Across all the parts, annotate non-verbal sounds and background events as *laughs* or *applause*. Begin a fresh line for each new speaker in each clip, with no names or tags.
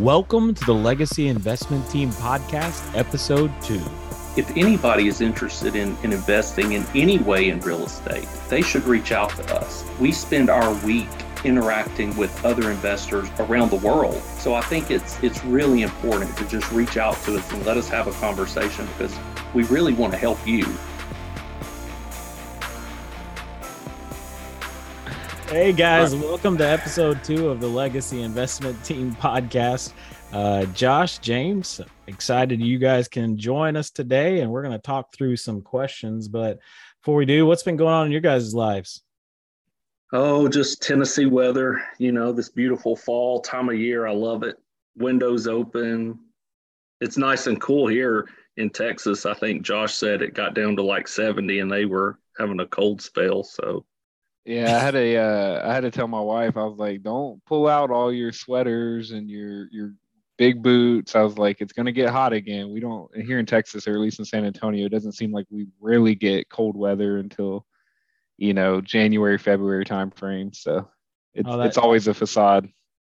Welcome to the Legacy Investment Team Podcast, Episode 2.
If anybody is interested in, in investing in any way in real estate, they should reach out to us. We spend our week interacting with other investors around the world. So I think it's it's really important to just reach out to us and let us have a conversation because we really want to help you.
Hey guys, welcome to episode two of the Legacy Investment Team podcast. Uh, Josh, James, excited you guys can join us today, and we're going to talk through some questions. But before we do, what's been going on in your guys' lives?
Oh, just Tennessee weather. You know, this beautiful fall time of year. I love it. Windows open. It's nice and cool here in Texas. I think Josh said it got down to like 70 and they were having a cold spell. So
yeah, I had a uh, I had to tell my wife I was like, don't pull out all your sweaters and your your big boots. I was like, it's gonna get hot again. We don't here in Texas, or at least in San Antonio, it doesn't seem like we really get cold weather until you know January February time frame. So it's oh, that, it's always a facade.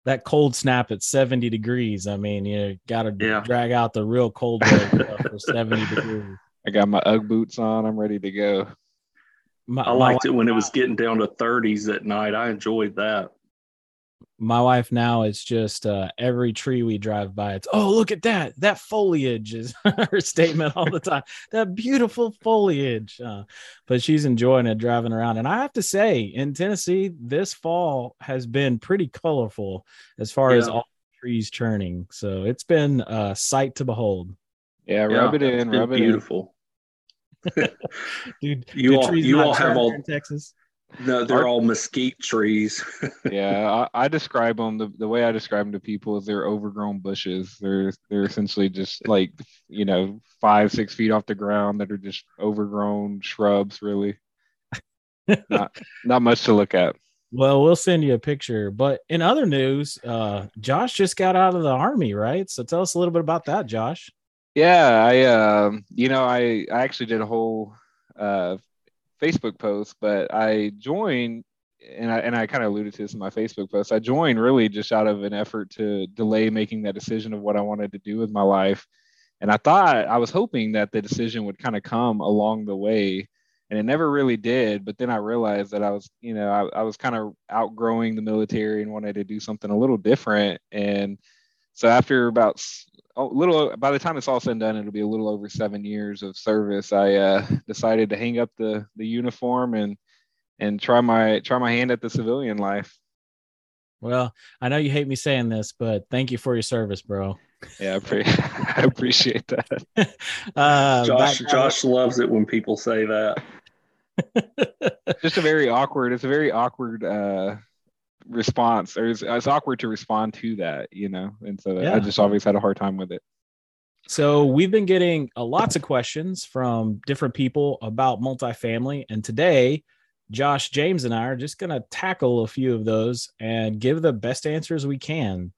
That cold snap at 70 degrees. I mean, you got to yeah. drag out the real cold weather *laughs* for 70 degrees.
I got my UGG boots on. I'm ready to go.
My, I liked it when it was getting down to 30s at night. I enjoyed that.
My wife now is just uh, every tree we drive by, it's oh look at that that foliage is *laughs* her statement all the time. *laughs* that beautiful foliage, uh, but she's enjoying it driving around. And I have to say, in Tennessee, this fall has been pretty colorful as far yeah. as all the trees turning. So it's been a sight to behold.
Yeah, rub yeah, it in, rub it
beautiful.
Dude. *laughs*
You all, you all have all Texas. No, they're Our, all mesquite trees. *laughs*
yeah, I, I, describe them the, the way I describe them to people is they're overgrown bushes. They're they're essentially just like you know five six feet off the ground that are just overgrown shrubs. Really, *laughs* not not much to look at.
Well, we'll send you a picture. But in other news, uh, Josh just got out of the army, right? So tell us a little bit about that, Josh.
Yeah, I um, you know, I I actually did a whole uh, Facebook post, but I joined and I and I kind of alluded to this in my Facebook post. I joined really just out of an effort to delay making that decision of what I wanted to do with my life. And I thought I was hoping that the decision would kind of come along the way, and it never really did. But then I realized that I was, you know, I, I was kind of outgrowing the military and wanted to do something a little different. And so after about a little by the time it's all said and done it'll be a little over seven years of service. I uh, decided to hang up the the uniform and and try my try my hand at the civilian life.
Well i know you hate me saying this but thank you for your service bro.
Yeah i, pre- *laughs* I appreciate that. *laughs*
Uh, josh josh loves it when people say that. *laughs*
Just a very awkward it's a very awkward uh response or it's, it's awkward to respond to that you know? And so yeah. i just always had a hard time with it.
So we've been getting uh, lots of questions from different people about multifamily. And today josh james and i are just going to tackle a few of those and give the best answers we can.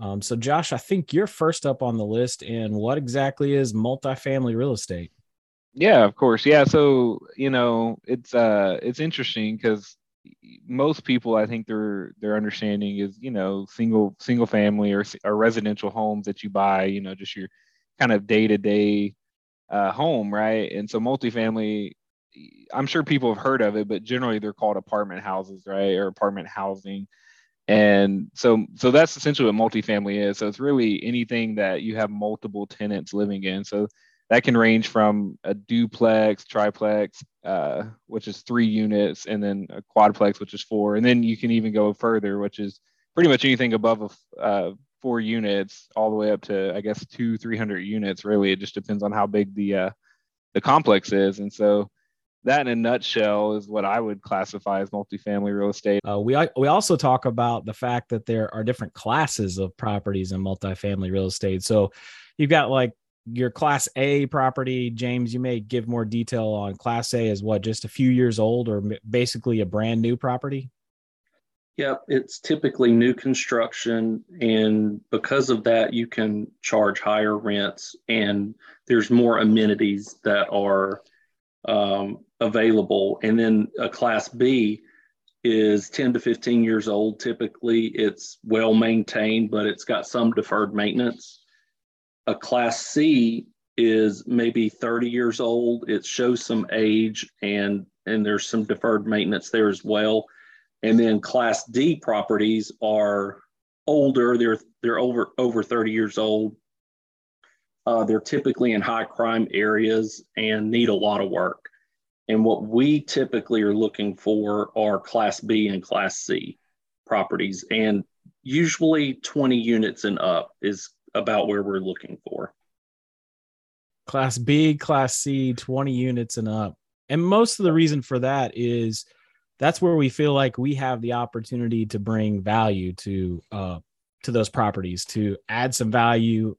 Um, so josh i think you're first up on the list and what exactly is multifamily real estate?
Yeah of course. Yeah so you know it's uh it's interesting because most people i think their their understanding is you know single single family or, or residential homes that you buy you know just your kind of day-to-day uh, home right? And so multifamily i'm sure people have heard of it but generally they're called apartment houses right? Or apartment housing. And so so that's essentially what multifamily is. So it's really anything that you have multiple tenants living in. So that can range from a duplex, triplex, uh, which is three units, and then a quadplex, which is four. And then you can even go further, which is pretty much anything above a, uh, four units, all the way up to I guess two, three hundred units. Really, it just depends on how big the uh, the complex is. And so that in a nutshell is what I would classify as multifamily real estate.
Uh, we we also talk about the fact that there are different classes of properties in multifamily real estate. So you've got like your class A property, James, you may give more detail on class A is what just a few years old or basically a brand new property?
Yeah, it's typically new construction. And because of that, you can charge higher rents and there's more amenities that are um, available. And then a class B is 10 to 15 years old. Typically, it's well maintained, but it's got some deferred maintenance. A Class C is maybe 30 years old. It shows some age and and there's some deferred maintenance there as well. And then Class D properties are older. They're they're over over 30 years old. Uh, they're typically in high crime areas and need a lot of work. And what we typically are looking for are Class B and Class C properties, and usually 20 units and up is about where we're looking for.
Class B, Class C, 20 units and up. And most of the reason for that is that's where we feel like we have the opportunity to bring value to uh, to those properties, to add some value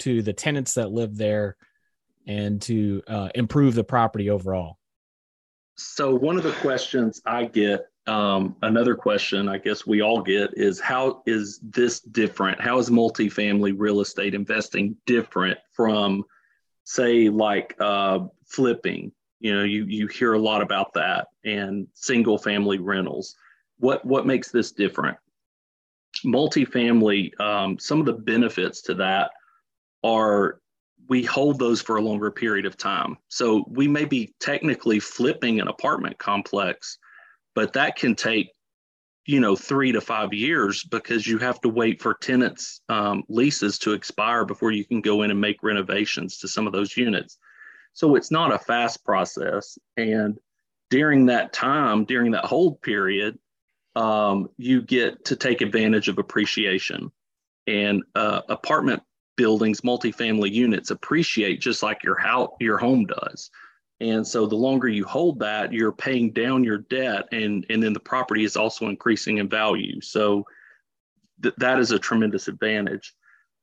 to the tenants that live there, and to uh, improve the property overall.
So one of the questions I get, um, another question I guess we all get is how is this different? How is multifamily real estate investing different from, say, like uh, flipping? You know, you you hear a lot about that and single family rentals. What what makes this different? Multifamily, um, some of the benefits to that are we hold those for a longer period of time. So we may be technically flipping an apartment complex, but that can take, you know, three to five years because you have to wait for tenants' um, leases to expire before you can go in and make renovations to some of those units. So it's not a fast process. And during that time, during that hold period, um, you get to take advantage of appreciation. And uh, apartment buildings, multifamily units appreciate just like your house, your home does. And so the longer you hold that, you're paying down your debt and, and then the property is also increasing in value. So th- that is a tremendous advantage.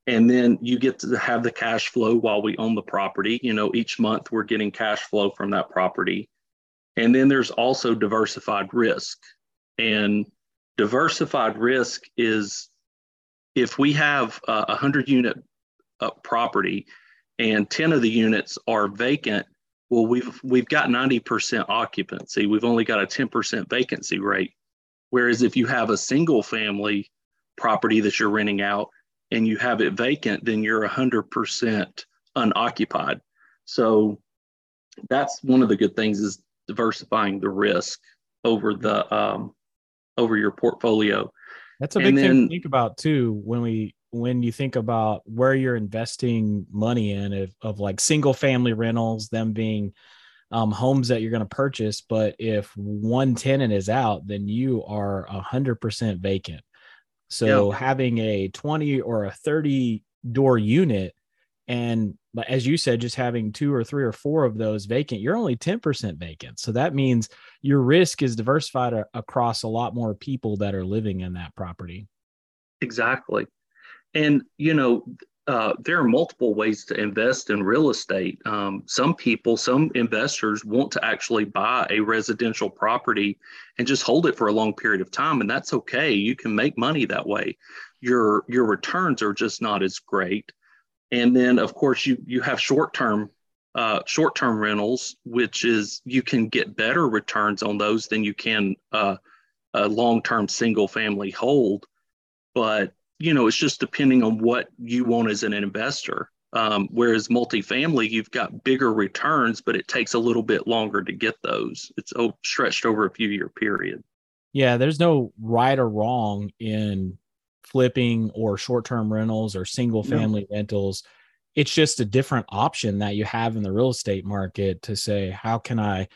And then you get to have the cash flow while we own the property. You know, each month we're getting cash flow from that property. And then there's also diversified risk. And diversified risk is if we have a 100 unit up property and 10 of the units are vacant, well, we've we've got 90% occupancy. We've only got a 10% vacancy rate. Whereas if you have a single family property that you're renting out and you have it vacant, then you're 100% unoccupied. So that's one of the good things is diversifying the risk over the um, over your portfolio.
That's a big then, thing to think about too when we when you think about where you're investing money in of, of like single family rentals them being um, homes that you're going to purchase but if one tenant is out then you are 100% vacant. So having a 20 or a 30 door unit and as you said just having two or three or four of those vacant you're only 10% vacant. So that means your risk is diversified a- across a lot more people that are living in that property.
Exactly and, you know, uh, there are multiple ways to invest in real estate. Um, some people, some investors want to actually buy a residential property and just hold it for a long period of time, and that's okay. You can make money that way. Your your returns are just not as great. And then, of course, you you have short term uh, short term rentals, which is you can get better returns on those than you can uh, a long term single family hold. But you know, it's just depending on what you want as an investor. Um, whereas multifamily, you've got bigger returns, but it takes a little bit longer to get those. It's stretched over a few year period.
Yeah, there's no right or wrong in flipping or short term rentals or single family no. rentals. It's just a different option that you have in the real estate market to say, how can I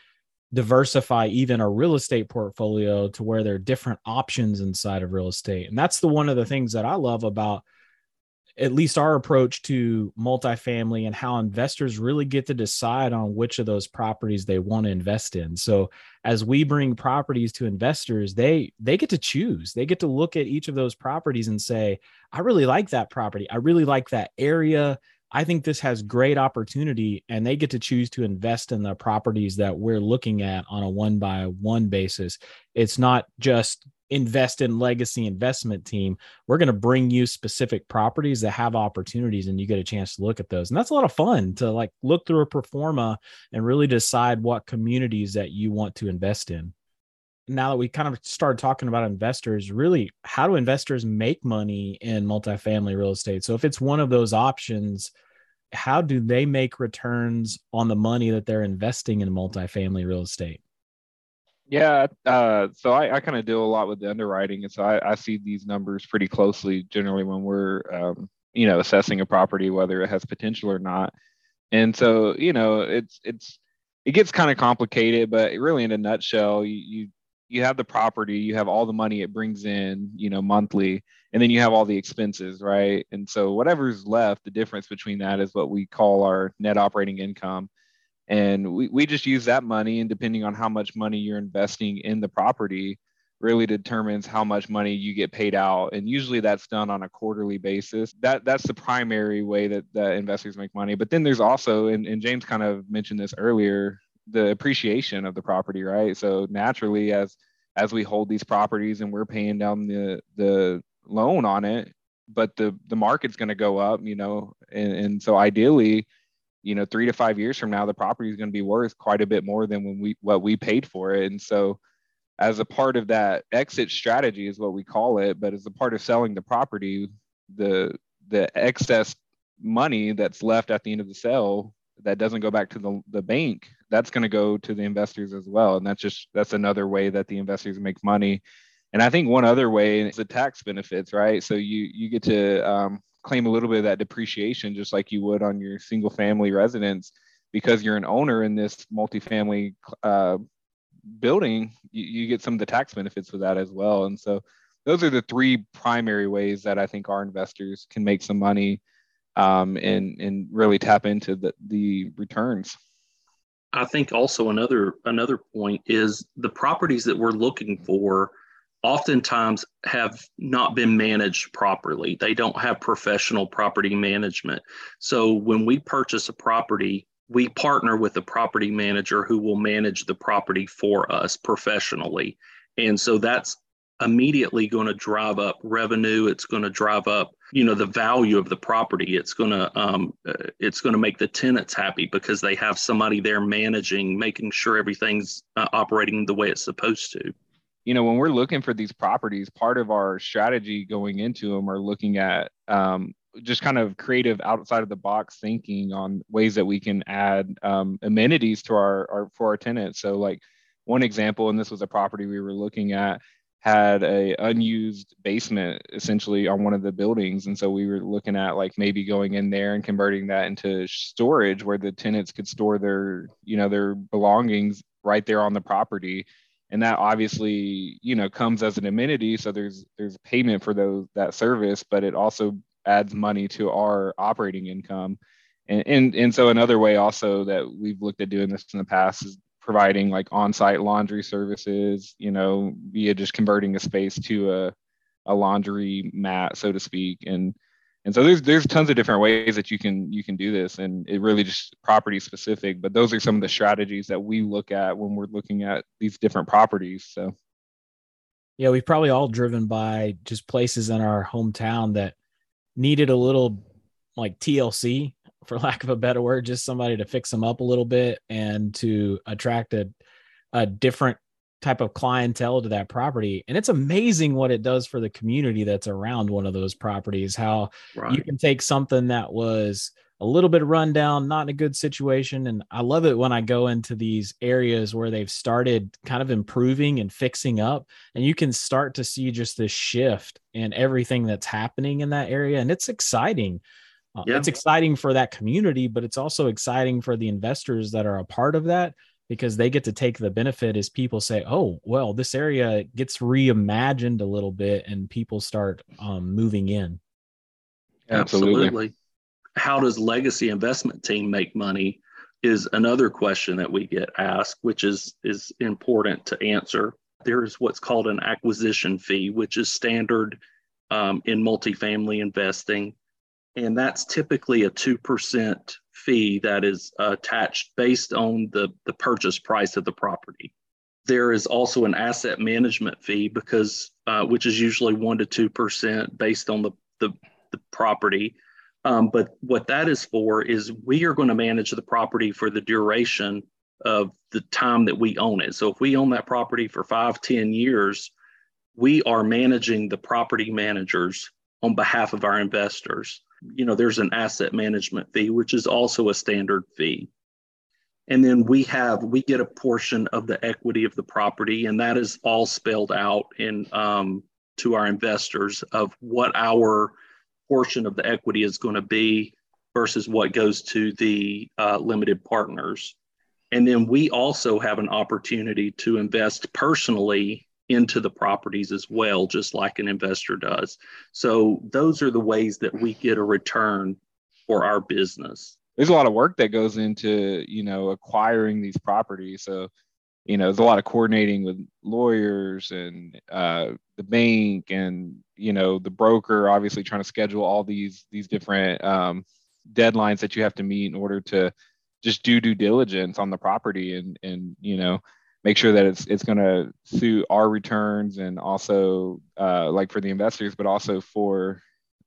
diversify even a real estate portfolio to where there are different options inside of real estate. And that's the one of the things that I love about at least our approach to multifamily and how investors really get to decide on which of those properties they want to invest in. So as we bring properties to investors, they they get to choose. They get to look at each of those properties and say, I really like that property. I really like that area. I think this has great opportunity and they get to choose to invest in the properties that we're looking at on a one by one basis. It's not just invest in legacy investment team. We're going to bring you specific properties that have opportunities and you get a chance to look at those. And that's a lot of fun to like look through a pro forma and really decide what communities that you want to invest in. now that we kind of started talking about investors, really, how do investors make money in multifamily real estate? So if it's one of those options, how do they make returns on the money that they're investing in multifamily real estate?
Yeah, uh, so I, I kind of deal a lot with the underwriting, and so I, I, see these numbers pretty closely generally when we're, um, you know, assessing a property whether it has potential or not. And so, you know, it's it's it gets kind of complicated, but really, in a nutshell, you, you you have the property, you have all the money it brings in, you know, monthly, and then you have all the expenses, right? And so whatever's left, the difference between that is what we call our net operating income. And we, we just use that money and depending on how much money you're investing in the property really determines how much money you get paid out. And usually that's done on a quarterly basis. That that's the primary way that, that investors make money. But then there's also and, and james kind of mentioned this earlier the appreciation of the property right? So naturally as as we hold these properties and we're paying down the the loan on it but the the market's going to go up you know and, and so ideally you know three to five years from now the property is going to be worth quite a bit more than when we what we paid for it. And so as a part of that exit strategy is what we call it but as a part of selling the property the the excess money that's left at the end of the sale that doesn't go back to the, the bank that's going to go to the investors as well. And that's just that's another way that the investors make money and i think one other way is the tax benefits right? So you you get to um, claim a little bit of that depreciation just like you would on your single family residence because you're an owner in this multifamily uh, building you, you, get some of the tax benefits with that as well. And so those are the three primary ways that i think our investors can make some money um, and and really tap into the, the returns.
I think also another another point is the properties that we're looking for oftentimes have not been managed properly. They don't have professional property management. So when we purchase a property, we partner with a property manager who will manage the property for us professionally. And so that's immediately going to drive up revenue it's going to drive up you know the value of the property it's going to um, uh, it's going to make the tenants happy because they have somebody there managing making sure everything's uh, operating the way it's supposed to
you know, when we're looking for these properties, part of our strategy going into them are looking at um, just kind of creative outside of the box thinking on ways that we can add um, amenities to our, our for our tenants. So like one example, and this was a property we were looking at, had a unused basement essentially on one of the buildings and so we were looking at like maybe going in there and converting that into storage where the tenants could store their you know their belongings right there on the property and that obviously you know comes as an amenity so there's there's payment for those that service but it also adds money to our operating income. And and, and so another way also that we've looked at doing this in the past is providing like on-site laundry services you know via just converting a space to a, a laundry mat so to speak. And and so there's there's tons of different ways that you can you can do this and it really just property specific but those are some of the strategies that we look at when we're looking at these different properties so.
Yeah we've probably all driven by just places in our hometown that needed a little like tlc for *laughs* lack of a better word just somebody to fix them up a little bit and to attract a, a different type of clientele to that property and it's amazing what it does for the community that's around one of those properties how right. you can take something that was a little bit rundown not in a good situation and i love it when i go into these areas where they've started kind of improving and fixing up and you can start to see just this shift in everything that's happening in that area and it's exciting uh, yeah. it's exciting for that community but it's also exciting for the investors that are a part of that because they get to take the benefit as people say, oh, well, this area gets reimagined a little bit and people start um, moving in.
Absolutely. Absolutely. How does legacy investment team make money is another question that we get asked, which is, is important to answer. There is what's called an acquisition fee, which is standard um, in multifamily investing. And that's typically a 2% fee that is attached based on the, the purchase price of the property. There is also an asset management fee because uh, which is usually one to two percent based on the, the, the property. Um, but what that is for is we are going to manage the property for the duration of the time that we own it. So if we own that property for five, ten years, we are managing the property managers on behalf of our investors. You know, there's an asset management fee, which is also a standard fee. And then we have, we get a portion of the equity of the property, and that is all spelled out in um, to our investors of what our portion of the equity is going to be versus what goes to the uh, limited partners. And then we also have an opportunity to invest personally into the properties as well, just like an investor does. So those are the ways that we get a return for our business.
There's a lot of work that goes into, you know, acquiring these properties. So, you know, there's a lot of coordinating with lawyers and uh, the bank and, you know, the broker, obviously trying to schedule all these these different um, deadlines that you have to meet in order to just do due diligence on the property and and you know make sure that it's it's going to suit our returns and also uh, like for the investors, but also for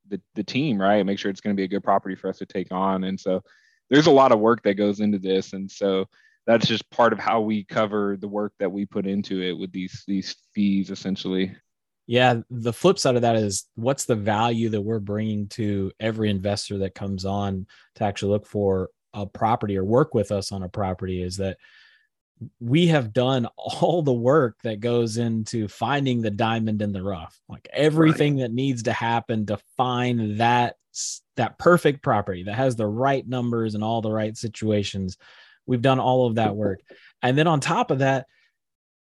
the the team, right? Make sure it's going to be a good property for us to take on. And so there's a lot of work that goes into this, and so that's just part of how we cover the work that we put into it with these these fees essentially.
Yeah, the flip side of that is what's the value that we're bringing to every investor that comes on to actually look for a property or work with us on a property is that we have done all the work that goes into finding the diamond in the rough. Like everything right. that needs to happen to find that that perfect property that has the right numbers and all the right situations. We've done all of that work. And then on top of that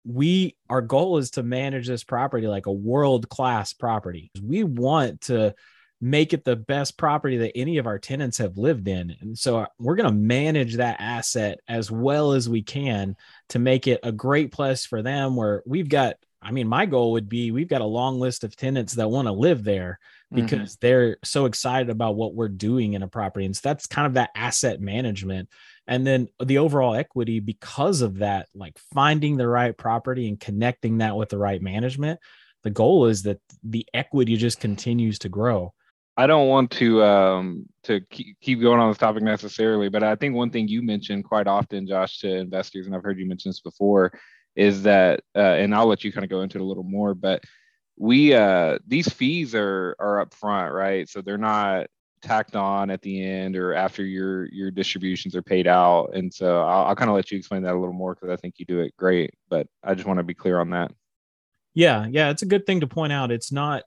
we our goal is to manage this property like a world class property. We want to make it the best property that any of our tenants have lived in. And so uh, we're going to manage that asset as well as we can to make it a great place for them where we've got I mean my goal would be we've got a long list of tenants that want to live there mm-hmm. because mm-hmm. they're so excited about what we're doing in a property. And so that's kind of that asset management. And then the overall equity because of that like finding the right property and connecting that with the right management the goal is that the equity just continues to grow
I don't want to um, to keep going on this topic necessarily, but I think one thing you mentioned quite often, Josh, to investors, and I've heard you mention this before, is that, uh, and I'll let you kind of go into it a little more, but we uh, these fees are are up front, right? So they're not tacked on at the end or after your your distributions are paid out, and so I'll, I'll kind of let you explain that a little more because I think you do it great, but I just want to be clear on that.
Yeah, yeah, it's a good thing to point out. It's not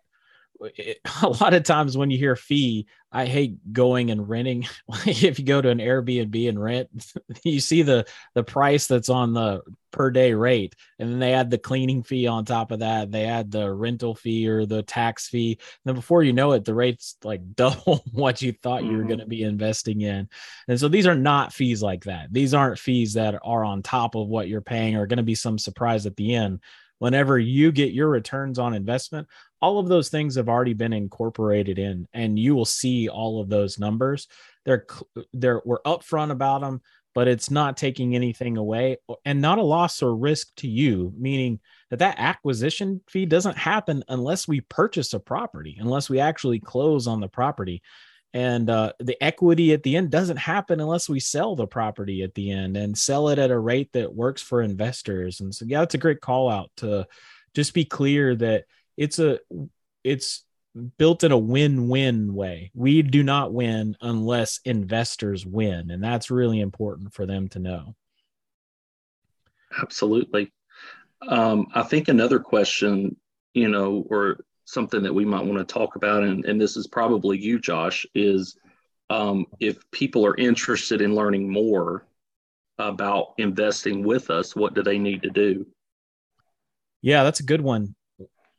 it, *laughs* a lot of times when you hear fee, I hate going and renting. *laughs* if you go to an Airbnb and rent, *laughs* you see the the price that's on the per day rate, and then they add the cleaning fee on top of that. They add the rental fee or the tax fee. And then before you know it, the rate's like double what you thought you were going to mm-hmm. be investing in. And so these are not fees like that. These aren't fees that are on top of what you're paying or going to be some surprise at the end whenever you get your returns on investment, all of those things have already been incorporated in, and you will see all of those numbers. They're they're we're upfront about them, but it's not taking anything away and not a loss or risk to you, meaning that that acquisition fee doesn't happen unless we purchase a property, unless we actually close on the property and uh, the equity at the end doesn't happen unless we sell the property at the end and sell it at a rate that works for investors and so yeah it's a great call out to just be clear that it's a it's built in a win-win way we do not win unless investors win and that's really important for them to know
absolutely um, i think another question you know or something that we might want to talk about, and, and this is probably you, Josh, is um, if people are interested in learning more about investing with us, what do they need to do?
Yeah, that's a good one.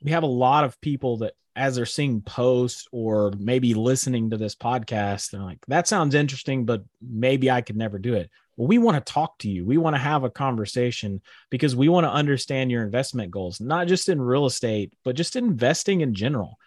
We have a lot of people that, as they're seeing posts or maybe listening to this podcast, they're like, that sounds interesting, but maybe I could never do it. Well, we want to talk to you. We want to have a conversation because we want to understand your investment goals, not just in real estate, but just investing in general.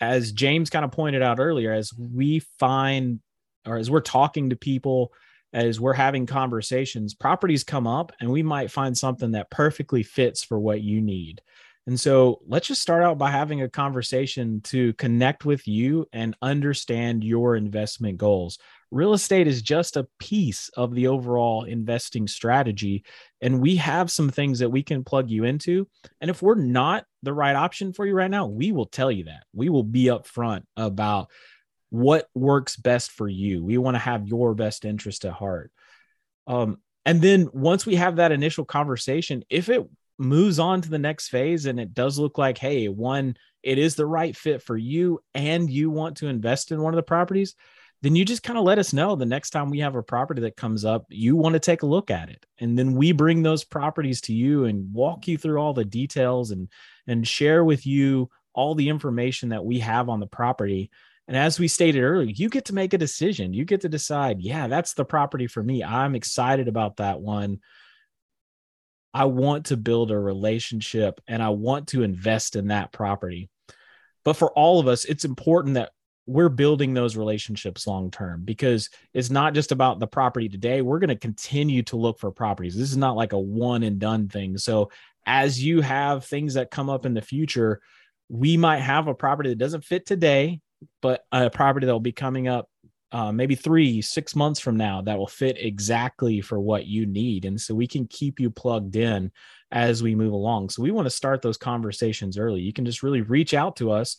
As James kind of pointed out earlier, as we find or as we're talking to people, as we're having conversations, properties come up and we might find something that perfectly fits for what you need. And so let's just start out by having a conversation to connect with you and understand your investment goals real estate is just a piece of the overall investing strategy. And we have some things that we can plug you into. And if we're not the right option for you right now, we will tell you that. We will be upfront about what works best for you. We want to have your best interest at heart. Um, and then once we have that initial conversation, if it moves on to the next phase and it does look like, hey, one, it is the right fit for you and you want to invest in one of the properties, then you just kind of let us know the next time we have a property that comes up, you want to take a look at it. And then we bring those properties to you and walk you through all the details and and share with you all the information that we have on the property and as we stated earlier, you get to make a decision. You get to decide, yeah, that's the property for me. I'm excited about that one. I want to build a relationship and I want to invest in that property. But for all of us, it's important that we're building those relationships long term because it's not just about the property today. We're going to continue to look for properties. This is not like a one and done thing. So, as you have things that come up in the future, we might have a property that doesn't fit today but a property that will be coming up uh, maybe three, six months from now that will fit exactly for what you need. And so we can keep you plugged in as we move along. So we want to start those conversations early. You can just really reach out to us,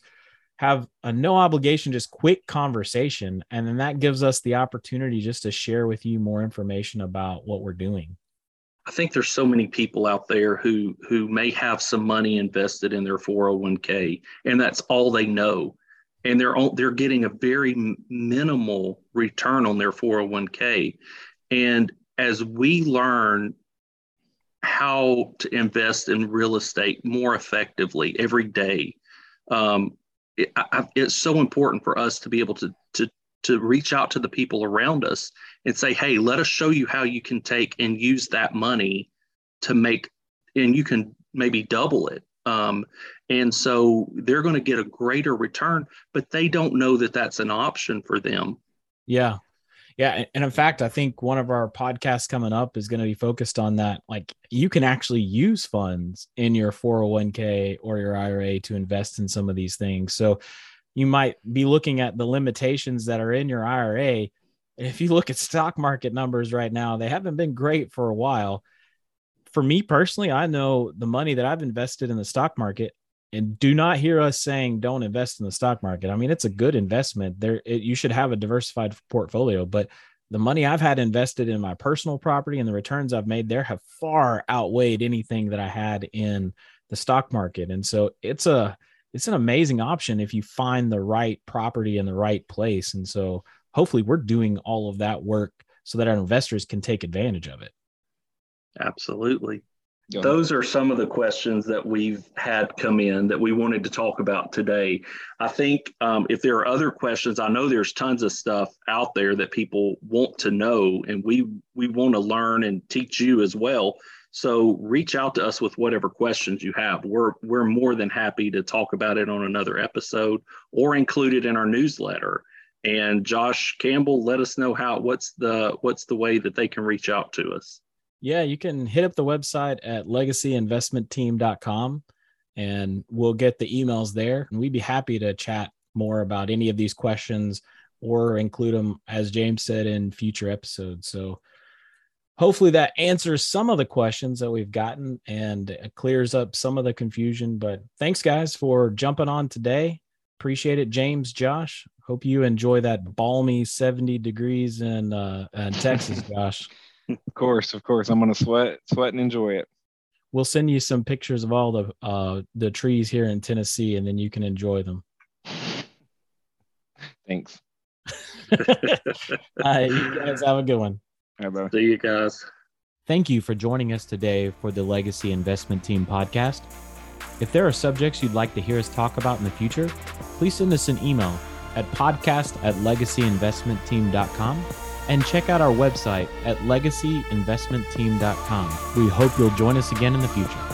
have a no obligation, just quick conversation. And then that gives us the opportunity just to share with you more information about what we're doing.
I think there's so many people out there who who may have some money invested in their 401k and that's all they know and they're they're getting a very minimal return on their 401k and as we learn how to invest in real estate more effectively every day um, it, I, it's so important for us to be able to to to reach out to the people around us and say hey let us show you how you can take and use that money to make and you can maybe double it and so they're going to get a greater return, but they don't know that that's an option for them.
Yeah. Yeah. And in fact, I think one of our podcasts coming up is going to be focused on that. Like you can actually use funds in your 401k or your IRA to invest in some of these things. So you might be looking at the limitations that are in your IRA. If you look at stock market numbers right now, they haven't been great for a while for me personally, I know the money that I've invested in the stock market and do not hear us saying don't invest in the stock market. I mean, it's a good investment. There it, you should have a diversified portfolio, but the money I've had invested in my personal property and the returns I've made there have far outweighed anything that I had in the stock market. And so it's a it's an amazing option if you find the right property in the right place. And so hopefully we're doing all of that work so that our investors can take advantage of it.
Absolutely. Those are some of the questions that we've had come in that we wanted to talk about today. I think um, if there are other questions, I know there's tons of stuff out there that people want to know, and we we want to learn and teach you as well. So reach out to us with whatever questions you have. We're we're more than happy to talk about it on another episode or include it in our newsletter. And Josh Campbell, let us know how what's the what's the way that they can reach out to us.
Yeah, you can hit up the website at legacyinvestmentteam.com and we'll get the emails there. And we'd be happy to chat more about any of these questions or include them, as James said, in future episodes. So hopefully that answers some of the questions that we've gotten and clears up some of the confusion. But thanks, guys, for jumping on today. Appreciate it, James, Josh. Hope you enjoy that balmy 70 degrees in, uh, in Texas, *laughs* Josh.
Of course, of course. I'm gonna sweat, sweat and enjoy it.
We'll send you some pictures of all the uh the trees here in Tennessee, and then you can enjoy them.
Thanks. *laughs*
all right, you guys have a good one.
All right, See you guys.
Thank you for joining us today for the Legacy Investment Team podcast. If there are subjects you'd like to hear us talk about in the future, please send us an email at podcast at legacyinvestmentteam.com and check out our website at legacyinvestmentteam.com. We hope you'll join us again in the future.